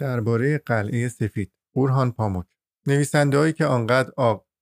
درباره قلعه سفید اورهان پاموک. نویسندههایی که آنقدر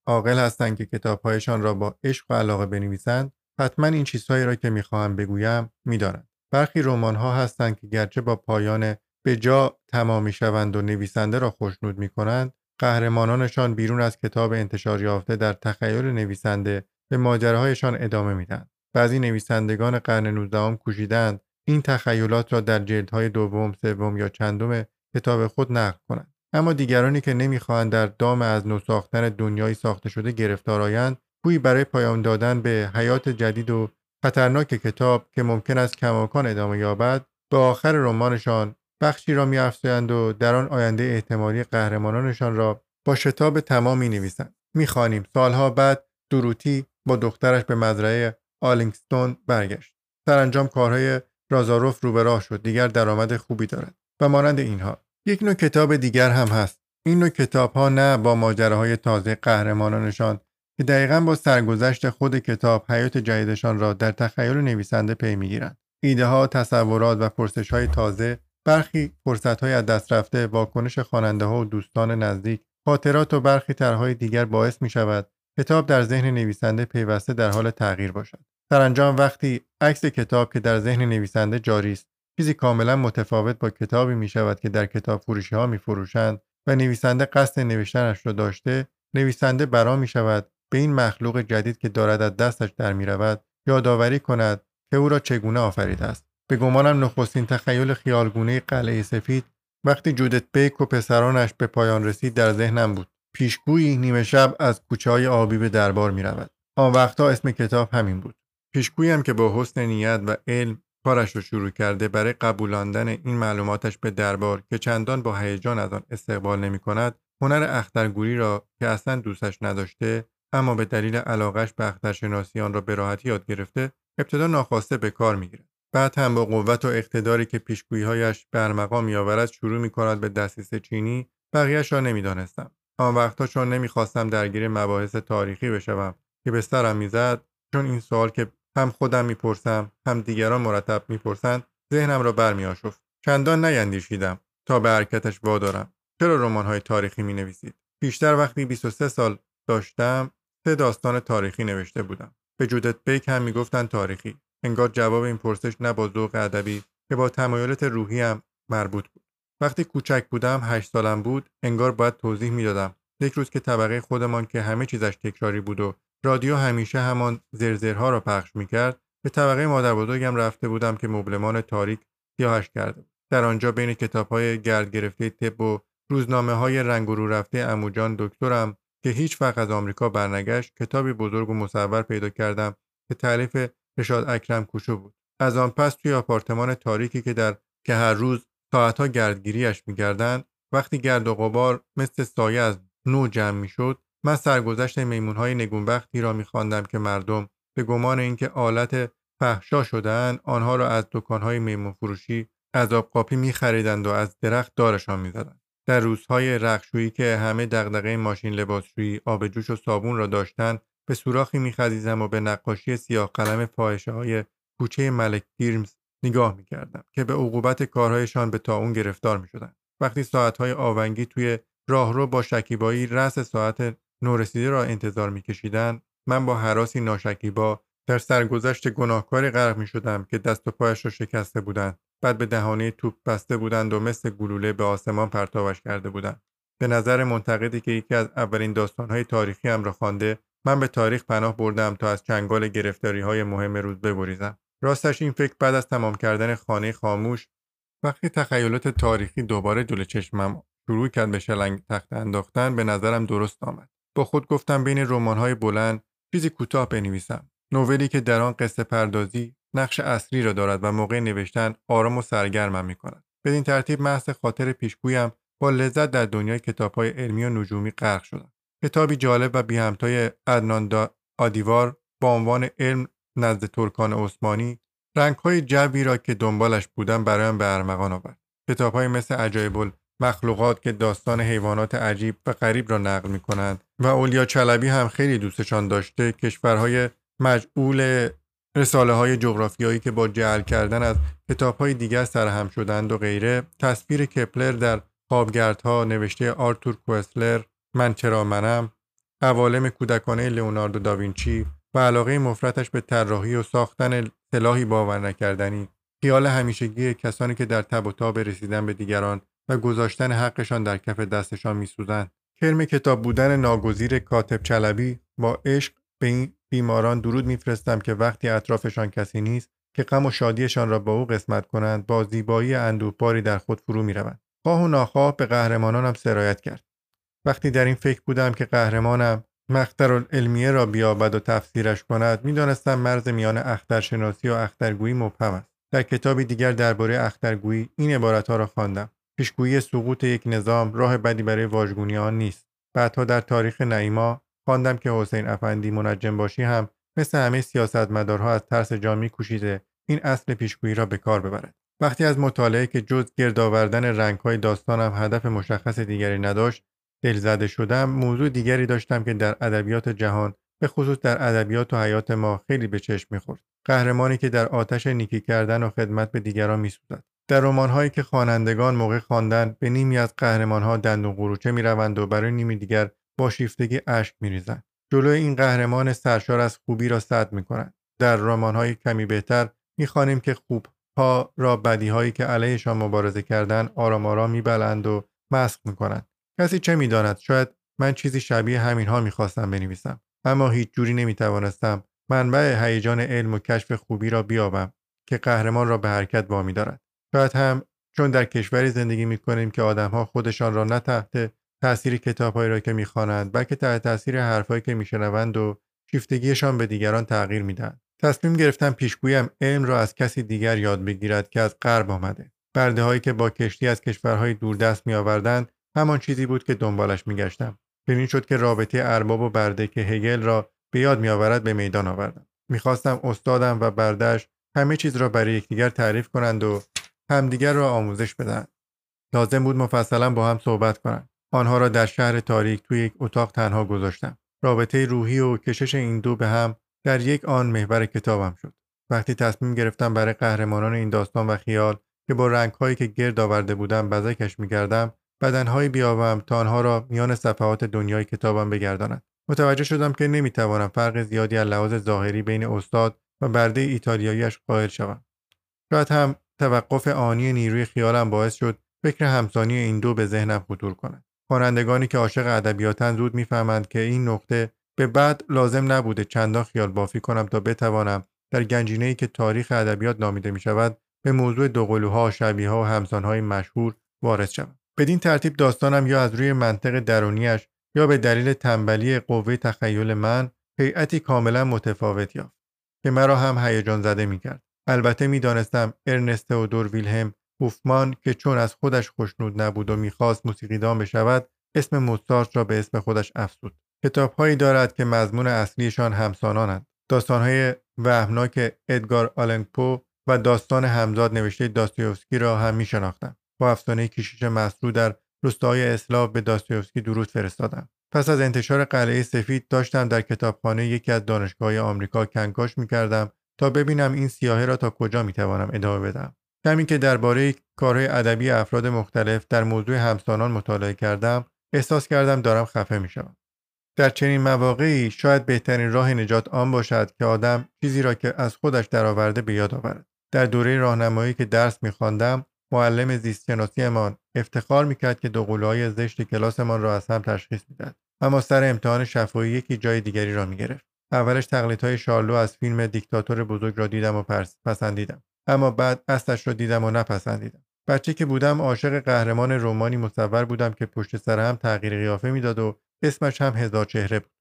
عاقل هستند که کتابهایشان را با عشق و علاقه بنویسند حتما این چیزهایی را که می‌خواهم بگویم می‌دانند برخی رمان ها هستند که گرچه با پایان به جا تمام می‌شوند و نویسنده را خوشنود می کنند قهرمانانشان بیرون از کتاب انتشار یافته در تخیل نویسنده به ماجراهایشان ادامه میدن بعضی نویسندگان قرن نوزدهم کوشیدند این تخیلات را در جلدهای دوم سوم یا چندم کتاب خود نقل کنند. اما دیگرانی که نمی‌خواهند در دام از نو ساختن دنیایی ساخته شده گرفتار آیند گویی برای پایان دادن به حیات جدید و خطرناک کتاب که ممکن است کماکان ادامه یابد به آخر رمانشان بخشی را میافزایند و در آن آینده احتمالی قهرمانانشان را با شتاب تمامی نویسند. می‌خوانیم. سالها بعد دروتی با دخترش به مزرعه آلینگستون برگشت. سرانجام کارهای رازاروف رو به راه شد. دیگر درآمد خوبی دارد. و مانند اینها. یک نوع کتاب دیگر هم هست. این نوع کتاب ها نه با ماجراهای تازه قهرمانانشان که دقیقا با سرگذشت خود کتاب حیات جدیدشان را در تخیل نویسنده پی می‌گیرند. ایده ها تصورات و پرسش های تازه برخی فرصت های از دست رفته واکنش خواننده ها و دوستان نزدیک خاطرات و برخی طرحهای دیگر باعث می شود کتاب در ذهن نویسنده پیوسته در حال تغییر باشد. سرانجام وقتی عکس کتاب که در ذهن نویسنده جاری است چیزی کاملا متفاوت با کتابی می شود که در کتاب فروشی ها می فروشند و نویسنده قصد نوشتنش را داشته نویسنده برا می شود به این مخلوق جدید که دارد از دستش در می رود یادآوری کند که او را چگونه آفریده است به گمانم نخستین تخیل خیالگونه قلعه سفید وقتی جودت بیک و پسرانش به پایان رسید در ذهنم بود پیشگویی نیمه شب از کوچه های آبی به دربار می رود. آن وقتها اسم کتاب همین بود. پیشگویم که با حسن نیت و علم کارش رو شروع کرده برای قبولاندن این معلوماتش به دربار که چندان با هیجان از آن استقبال نمی کند هنر اخترگوری را که اصلا دوستش نداشته اما به دلیل علاقش به اخترشناسی آن را به راحتی یاد گرفته ابتدا ناخواسته به کار می‌گیرد بعد هم با قوت و اقتداری که پیشگوییهایش به ارمغان میآورد شروع می کند به دستیس چینی بقیهش را نمی‌دانستم آن وقتها چون نمی‌خواستم درگیر مباحث تاریخی بشوم که به سرم می‌زد چون این سوال که هم خودم می‌پرسم هم دیگران مرتب می‌پرسند ذهنم را برمیآشفت چندان نیندیشیدم تا به حرکتش وادارم. چرا رمانهای تاریخی می نویسید بیشتر وقتی 23 سال داشتم سه داستان تاریخی نوشته بودم. به جودت بیک هم می‌گفتند تاریخی. انگار جواب این پرسش نه با ذوق ادبی که با تمایلات روحی هم مربوط بود. وقتی کوچک بودم هشت سالم بود انگار باید توضیح می‌دادم. یک روز که طبقه خودمان که همه چیزش تکراری بود و رادیو همیشه همان زرزرها را پخش می‌کرد. به طبقه مادر بزرگم رفته بودم که مبلمان تاریک سیاهش کرده در آنجا بین کتاب های گرد گرفته طب و روزنامه های رنگ رو رفته اموجان دکترم که هیچ وقت از آمریکا برنگشت کتابی بزرگ و مصور پیدا کردم که تعریف رشاد اکرم کوچو بود. از آن پس توی آپارتمان تاریکی که در که هر روز ساعتها گردگیریش می‌کردند وقتی گرد و غبار مثل سایه از نو جمع می‌شد من سرگذشت میمونهای نگونبختی را میخواندم که مردم به گمان اینکه آلت فحشا شدهاند آنها را از دکانهای میمون فروشی از آبقاپی میخریدند و از درخت دارشان می‌زدند. در روزهای رخشویی که همه دغدغه ماشین لباسشویی آب جوش و صابون را داشتند به سوراخی میخزیدم و به نقاشی سیاه قلم فاحشه های کوچه ملک گیرمز نگاه می‌کردم که به عقوبت کارهایشان به تاون گرفتار می‌شدند. وقتی ساعتهای آونگی توی راهرو با شکیبایی رأس ساعت نورسیده را انتظار میکشیدند. من با حراسی ناشکیبا در سرگذشت گناهکاری غرق می شدم که دست و پایش را شکسته بودند. بعد به دهانه توپ بسته بودند و مثل گلوله به آسمان پرتابش کرده بودند. به نظر منتقدی که یکی از اولین داستانهای تاریخی هم را خوانده من به تاریخ پناه بردم تا از چنگال گرفتاری های مهم روز بگریزم راستش این فکر بعد از تمام کردن خانه خاموش وقتی تخیلات تاریخی دوباره جلو چشمم شروع کرد به شلنگ تخت انداختن به نظرم درست آمد. با خود گفتم بین رمان‌های بلند چیزی کوتاه بنویسم نولی که در آن قصه پردازی نقش اصلی را دارد و موقع نوشتن آرام و سرگرمم می کند. بدین ترتیب محض خاطر پیشگویم با لذت در دنیای کتابهای علمی و نجومی غرق شدم. کتابی جالب و بیهمتای ادنان آدیوار با عنوان علم نزد ترکان عثمانی رنگهای جوی را که دنبالش بودم برایم به ارمغان آورد کتابهای مثل عجایب مخلوقات که داستان حیوانات عجیب و غریب را نقل می کنند و اولیا چلبی هم خیلی دوستشان داشته کشورهای مجعول رساله های جغرافیایی که با جعل کردن از کتاب های دیگر سرهم شدند و غیره. تصویر کپلر در خوابگردها نوشته آرتور کوسلر من چرا منم؟ عوالم کودکانه لئوناردو داوینچی و علاقه مفرتش به طراحی و ساختن سلاحی باور نکردنی. خیال همیشگی کسانی که در تب و تاب رسیدن به دیگران و گذاشتن حقشان در کف دستشان میسوزند. کرم کتاب بودن ناگزیر کاتب چلبی با عشق به این بیماران درود میفرستم که وقتی اطرافشان کسی نیست که غم و شادیشان را با او قسمت کنند با زیبایی اندوهباری در خود فرو می‌روند. خواه و ناخواه به قهرمانانم سرایت کرد. وقتی در این فکر بودم که قهرمانم مختر العلمیه را بیابد و تفسیرش کند می‌دانستم مرز میان اخترشناسی و اخترگویی مبهم است. در کتابی دیگر درباره اخترگویی این عبارتها را خواندم. پیشگویی سقوط یک نظام راه بدی برای واژگونی آن نیست. بعدها در تاریخ نعیما خواندم که حسین افندی منجم باشی هم مثل همه سیاستمدارها از ترس جان میکوشیده این اصل پیشگویی را به کار ببرد. وقتی از مطالعه که جز گرد آوردن رنگهای داستانم هدف مشخص دیگری نداشت دلزده شدم موضوع دیگری داشتم که در ادبیات جهان به خصوص در ادبیات و حیات ما خیلی به چشم می‌خورد. قهرمانی که در آتش نیکی کردن و خدمت به دیگران میسوزد. در رمانهایی که خوانندگان موقع خواندن به نیمی از قهرمانها دندون قروچه می‌روند و برای نیمی دیگر با شیفتگی اشک میریزند. جلوی این قهرمان سرشار از خوبی را صد می‌کنند. در رمانهای کمی بهتر می‌خوانیم که خوبها را بدیهایی که علیهشان مبارزه کردن آرام آرام میبلند و مسخ می‌کنند. کسی چه می‌داند؟ شاید من چیزی شبیه همینها می‌خواستم بنویسم. اما هیچ جوری نمی‌توانستم منبع هیجان علم و کشف خوبی را بیابم که قهرمان را به حرکت وامی دارد شاید هم چون در کشوری زندگی می‌کنیم که آدمها خودشان را نه تحت تاثیر کتابهایی را که می‌خوانند بلکه تحت تاثیر حرفهایی که میشنوند و شیفتگیشان به دیگران تغییر می‌دهند تصمیم گرفتم پیشگویم علم را از کسی دیگر یاد بگیرد که از غرب آمده. برده هایی که با کشتی از کشورهای دوردست میآوردند همان چیزی بود که دنبالش میگشتم. چنین شد که رابطه ارباب و برده که هگل را به یاد میآورد به میدان آوردم. می‌خواستم استادم و بردهش همه چیز را برای یکدیگر تعریف کنند و همدیگر را آموزش بدهند لازم بود مفصلا با هم صحبت کنند آنها را در شهر تاریک توی یک اتاق تنها گذاشتم. رابطه روحی و کشش این دو به هم در یک آن محور کتابم شد. وقتی تصمیم گرفتم برای قهرمانان این داستان و خیال که با رنگهایی که گرد آورده بودم بزکش میگردم بدنهایی بیابم تا آنها را میان صفحات دنیای کتابم بگردانم متوجه شدم که نمی‌توانم فرق زیادی از لحاظ ظاهری بین استاد و برده ایتالیاییش قائل شوم. شاید هم توقف آنی نیروی خیالم باعث شد فکر همسانی این دو به ذهنم خطور کند خوانندگانی که عاشق ادبیاتند زود می‌فهمند که این نقطه به بعد لازم نبوده چندان خیال بافی کنم تا بتوانم در گنجینه‌ای که تاریخ ادبیات نامیده می شود به موضوع دوقلوها، شبیهها و همسانهای مشهور وارد شوم. بدین ترتیب داستانم یا از روی منطق درونیش یا به دلیل تنبلی قوه تخیل من هیئتی کاملا متفاوت یافت که مرا هم هیجان زده می‌کرد البته می‌دانستم ارنست دور ویلهم هوفمان که چون از خودش خوشنود نبود و می‌خواست موسیقیدان بشود اسم موزارت را به اسم خودش افزود. کتابهایی دارد که مضمون اصلیشان همسانانند. داستانهای وهمناک ادگار آلنپو و داستان همزاد نوشته داستایوفسکی را هم میشناختم. با افسانه کشیش مسلو در روستاهای اسلاو به داستایوفسکی درود فرستادم. پس از انتشار قلعه سفید داشتم در کتابخانه یکی از دانشگاه آمریکا کنکاش می‌کردم تا ببینم این سیاهه را تا کجا می‌توانم ادامه بدم. کمی که درباره کارهای ادبی افراد مختلف در موضوع همسانان مطالعه کردم احساس کردم دارم خفه می‌شوم. در چنین مواقعی شاید بهترین راه نجات آن باشد که آدم چیزی را که از خودش درآورده به یاد آورد. در دوره راهنمایی که درس میخواندم معلم زیستشناسیمان افتخار می‌کرد که دوقلوهای زشت کلاسمان را از هم تشخیص می‌داد اما سر امتحان شفایی یکی جای دیگری را می‌گرفت. اولش تقلیدهای شارلو از فیلم دیکتاتور بزرگ را دیدم و پسندیدم. اما بعد اصلش را دیدم و نپسندیدم. بچه که بودم عاشق قهرمان رومانی مصور بودم که پشت سر هم تغییر قیافه می‌داد و اسمش هم هزار چهره بود.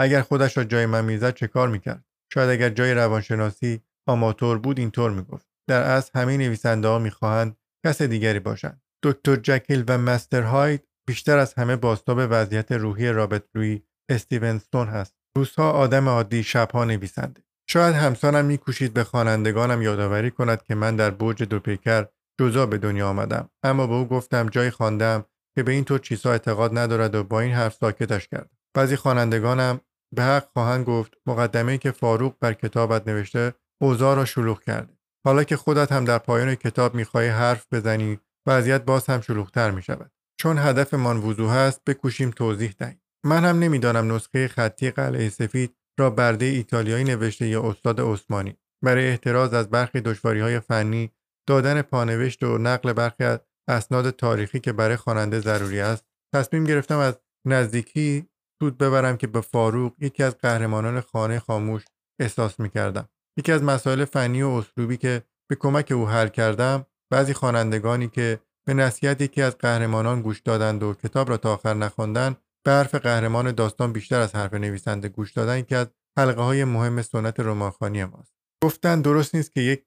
اگر خودش را جای من می‌زد چه کار می‌کرد؟ شاید اگر جای روانشناسی آماتور بود اینطور می‌گفت. در اصل همه نویسنده ها می‌خواهند کس دیگری باشند. دکتر جکیل و مستر هاید بیشتر از همه باستاب وضعیت روحی رابرت روی استیونستون هست. روزها آدم عادی شبها نویسنده. شاید همسانم میکوشید به خوانندگانم یادآوری کند که من در برج دو پیکر جزا به دنیا آمدم. اما به او گفتم جای خواندم که به این طور چیزها اعتقاد ندارد و با این حرف ساکتش کرد. بعضی خوانندگانم به حق خواهند گفت مقدمه که فاروق بر کتابت نوشته اوضاع را شلوغ کرده. حالا که خودت هم در پایان کتاب می‌خواهی حرف بزنی وضعیت باز هم شلوغتر می شود چون هدفمان وضوح است بکوشیم توضیح دهیم. من هم نمی‌دانم نسخه خطی قلعه سفید را برده ایتالیایی نوشته یا استاد عثمانی برای احتراز از برخی دشواری های فنی دادن پانوشت و نقل برخی از اسناد تاریخی که برای خواننده ضروری است تصمیم گرفتم از نزدیکی سود ببرم که به فاروق یکی از قهرمانان خانه خاموش احساس می کردم. یکی از مسائل فنی و اسلوبی که به کمک او حل کردم بعضی خوانندگانی که به نصیحت یکی از قهرمانان گوش دادند و کتاب را تا آخر نخواندند به حرف قهرمان داستان بیشتر از حرف نویسنده گوش دادن یکی از حلقه های مهم سنت رمانخوانی ماست. گفتند درست نیست که یک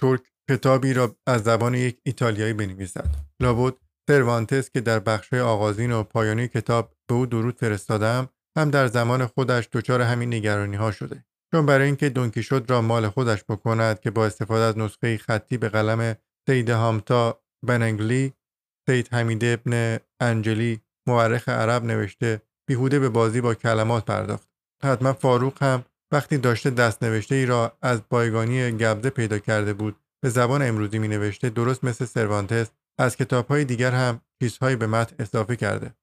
ترک کتابی را از زبان یک ایتالیایی بنویسد. لابد سروانتس که در بخش آغازین و پایانی کتاب به او درود فرستادم هم در زمان خودش دچار همین نگرانی ها شده. چون برای اینکه شد را مال خودش بکند که با استفاده از نسخه خطی به قلم سید هامتا بننگلی سید حمید ابن انجلی مورخ عرب نوشته بیهوده به بازی با کلمات پرداخت. حتما فاروق هم وقتی داشته دست نوشته ای را از بایگانی گبزه پیدا کرده بود به زبان امروزی می نوشته درست مثل سروانتس از کتاب های دیگر هم چیزهایی به متن اضافه کرده.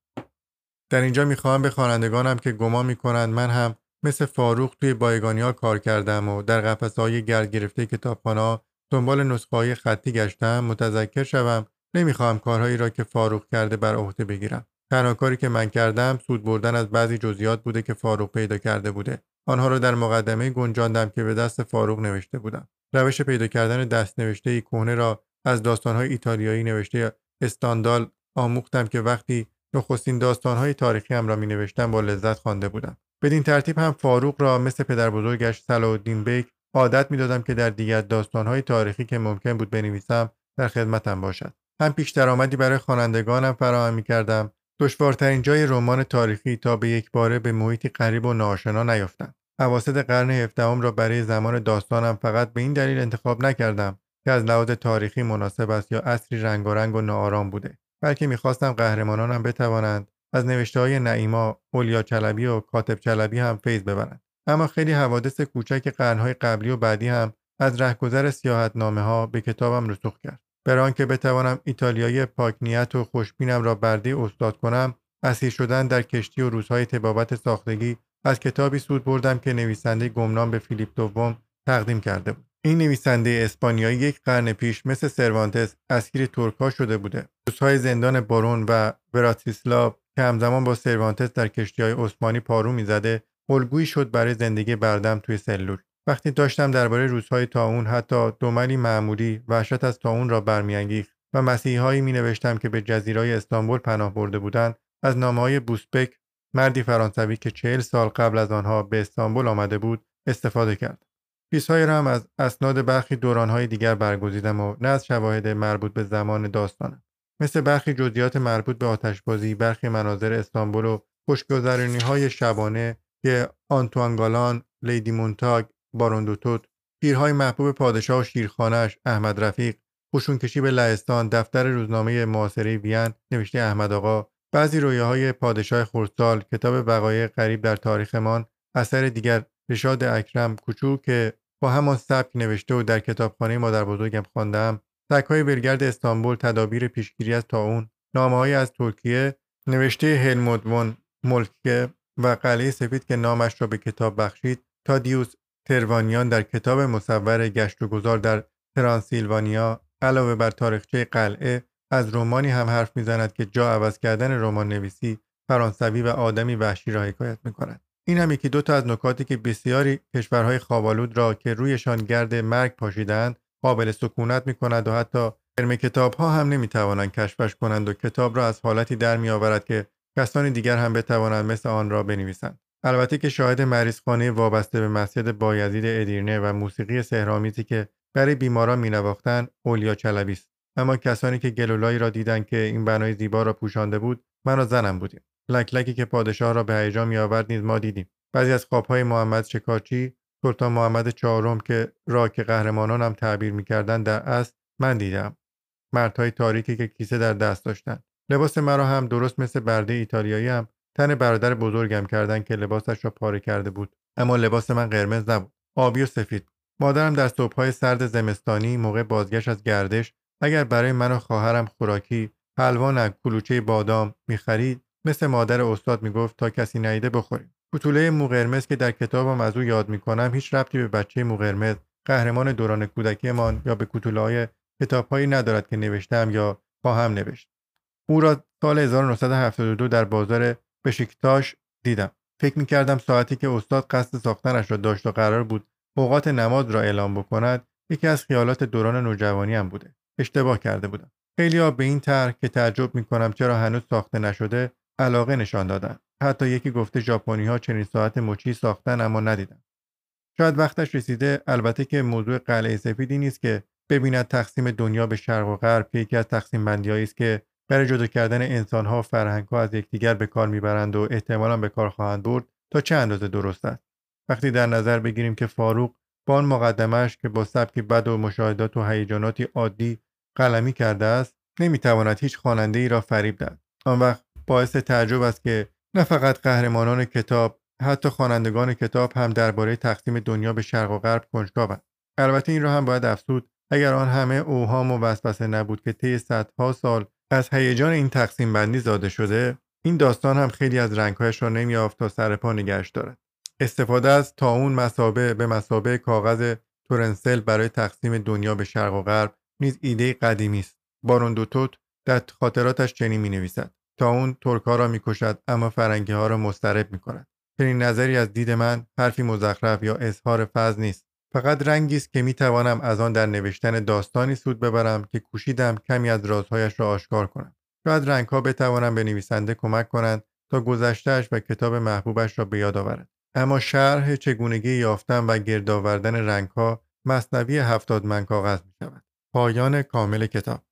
در اینجا می‌خواهم به خوانندگانم که گمان می‌کنند من هم مثل فاروق توی بایگانی ها کار کردم و در قفسه های گرد گرفته کتابخانه دنبال نسخه های خطی گشتم متذکر شوم. نمی‌خواهم کارهایی را که فاروق کرده بر عهده بگیرم. تنها کاری که من کردم سود بردن از بعضی جزئیات بوده که فاروق پیدا کرده بوده. آنها را در مقدمه گنجاندم که به دست فاروق نوشته بودم. روش پیدا کردن دست نوشته کهنه را از داستانهای ایتالیایی نوشته استاندال آموختم که وقتی نخستین داستانهای تاریخی هم را می نوشتم با لذت خوانده بودم. بدین ترتیب هم فاروق را مثل پدر بزرگش صلاح بیک عادت می‌دادم که در دیگر داستانهای تاریخی که ممکن بود بنویسم در خدمتم باشد. هم پیش درآمدی برای خوانندگانم فراهم می کردم دشوارترین جای رمان تاریخی تا به یک باره به محیطی غریب و ناآشنا نیفتم اواسط قرن هفدهم را برای زمان داستانم فقط به این دلیل انتخاب نکردم که از لحاظ تاریخی مناسب است یا اصری رنگارنگ و ناآرام بوده بلکه می‌خواستم قهرمانانم بتوانند از نوشته های نعیما اولیا چلبی و کاتب چلبی هم فیض ببرند. اما خیلی حوادث کوچک قرنهای قبلی و بعدی هم از رهگذر سیاحتنامه ها به کتابم رسوخ کرد. برای آنکه بتوانم ایتالیایی پاکنیت و خوشبینم را برده استاد کنم اسیر شدن در کشتی و روزهای تبابت ساختگی از کتابی سود بردم که نویسنده گمنام به فیلیپ دوم تقدیم کرده بود. این نویسنده اسپانیایی یک قرن پیش مثل سروانتس اسیر ترکها شده بوده. روزهای زندان بارون و براتیسلاو که همزمان با سروانتس در کشتی های عثمانی پارو می‌زده الگویی شد برای زندگی بردم توی سلول. وقتی داشتم درباره روزهای تاون حتی دوملی معمولی وحشت از تاون را برمیانگیخت و مسیحهایی می نوشتم که به جزیرهای استانبول پناه برده بودند از نامه های بوسبک مردی فرانسوی که چهل سال قبل از آنها به استانبول آمده بود استفاده کرد. پیسهایی را هم از اسناد برخی دورانهای دیگر برگزیدم و نه از شواهد مربوط به زمان داستانم. مثل برخی جزئیات مربوط به آتشبازی برخی مناظر استانبول و خوشگذرانی های شبانه که آنتوان لیدی مونتاگ باروندوتوت پیرهای محبوب پادشاه و شیرخانهاش احمد رفیق کشی به لهستان دفتر روزنامه معاصره وین نوشته احمد آقا. بعضی رویاهای پادشاه خردسال کتاب وقایع غریب در تاریخمان اثر دیگر رشاد اکرم کوچو که با همان سبک نوشته و در کتابخانه مادر بزرگم خواندم. سگهای ولگرد استانبول تدابیر پیشگیری از تاون نامه از ترکیه نوشته هلمود ون ملکه و قلعه سفید که نامش را به کتاب بخشید تا دیوس تروانیان در کتاب مصور گشت و گذار در ترانسیلوانیا علاوه بر تاریخچه قلعه از رومانی هم حرف می‌زند که جا عوض کردن رمان نویسی فرانسوی و آدمی وحشی را حکایت می کند. این هم یکی دو تا از نکاتی که بسیاری کشورهای خوابالود را که رویشان گرد مرگ پاشیدند قابل سکونت می کند و حتی علم کتاب ها هم نمی توانند کشفش کنند و کتاب را از حالتی در می آورد که کسانی دیگر هم بتوانند مثل آن را بنویسند. البته که شاهد مریضخانه وابسته به مسجد بایزید ادیرنه و موسیقی سهرامیزی که برای بیماران مینواختند اولیا چلبی است. اما کسانی که گلولایی را دیدند که این بنای زیبا را پوشانده بود من و زنم بودیم. لکلکی که پادشاه را به هیجان میآورد نیز ما دیدیم. بعضی از خوابهای محمد شکارچی سلطان محمد چهارم که را که قهرمانانم تعبیر می‌کردند در اصل من دیدم. مردهای تاریکی که کیسه در دست داشتند لباس مرا هم درست مثل برده ایتالیایی هم تن برادر بزرگم کردن که لباسش را پاره کرده بود. اما لباس من قرمز نبود. آبی و سفید. مادرم در صبحهای سرد زمستانی موقع بازگشت از گردش اگر برای من و خواهرم خوراکی حلوا نه کلوچه بادام می‌خرید مثل مادر استاد می‌گفت تا کسی نیده بخوریم کوتوله مو قرمز که در کتابم از او یاد می‌کنم هیچ ربطی به بچه مو قرمز قهرمان دوران کودکیمان یا به کوتوله های کتابهایی ندارد که نوشتم یا خواهم نوشت. او را سال 1972 در بازار بشکتاش دیدم. فکر می‌کردم ساعتی که استاد قصد ساختنش را داشت و قرار بود اوقات نماز را اعلام بکند یکی از خیالات دوران نوجوانی هم بوده. اشتباه کرده بودم. خیلی ها به این طرح که تعجب می‌کنم چرا هنوز ساخته نشده علاقه نشان دادن. حتی یکی گفته ژاپنی ها چنین ساعت مچی ساختن اما ندیدم. شاید وقتش رسیده البته که موضوع قلعه سفیدی نیست که ببیند تقسیم دنیا به شرق و غرب یکی از تقسیم بندی است که برای جدا کردن انسانها و فرهنگها از یکدیگر به کار می‌برند و احتمالا به کار خواهند برد تا چه اندازه درست است. وقتی در نظر بگیریم که فاروق با آن مقدمش که با سبکی بد و مشاهدات و هیجاناتی عادی قلمی کرده است نمی‌تواند هیچ خواننده ای را فریب دهد. آن وقت باعث تعجب است که نه فقط قهرمانان کتاب حتی خوانندگان کتاب هم درباره تقسیم دنیا به شرق و غرب کنجکاوند. البته این را هم باید افزود اگر آن همه اوهام و وسوسه نبود که طی صدها سال از هیجان این تقسیم بندی زاده شده این داستان هم خیلی از رنگهایش را نمیافت تا سر پا نگهش دارد. استفاده از تاون مسابه به مسابه کاغذ تورنسل برای تقسیم دنیا به شرق و غرب نیز ایده قدیمی است. بارون دوتوت در خاطراتش چنین می نویسد تا اون ترک را می کشد اما فرنگی ها را مسترب می کند چنین نظری از دید من حرفی مزخرف یا اظهار فض نیست. فقط رنگی است که می توانم از آن در نوشتن داستانی سود ببرم که کوشیدم کمی از رازهایش را آشکار کنم. شاید رنگها بتوانم به نویسنده کمک کنند تا گذشتهش و کتاب محبوبش را به یاد آورد. اما شرح چگونگی یافتن و گرد آوردن رنگها مصنوی هفتاد من کاغذ می شود پایان کامل کتاب.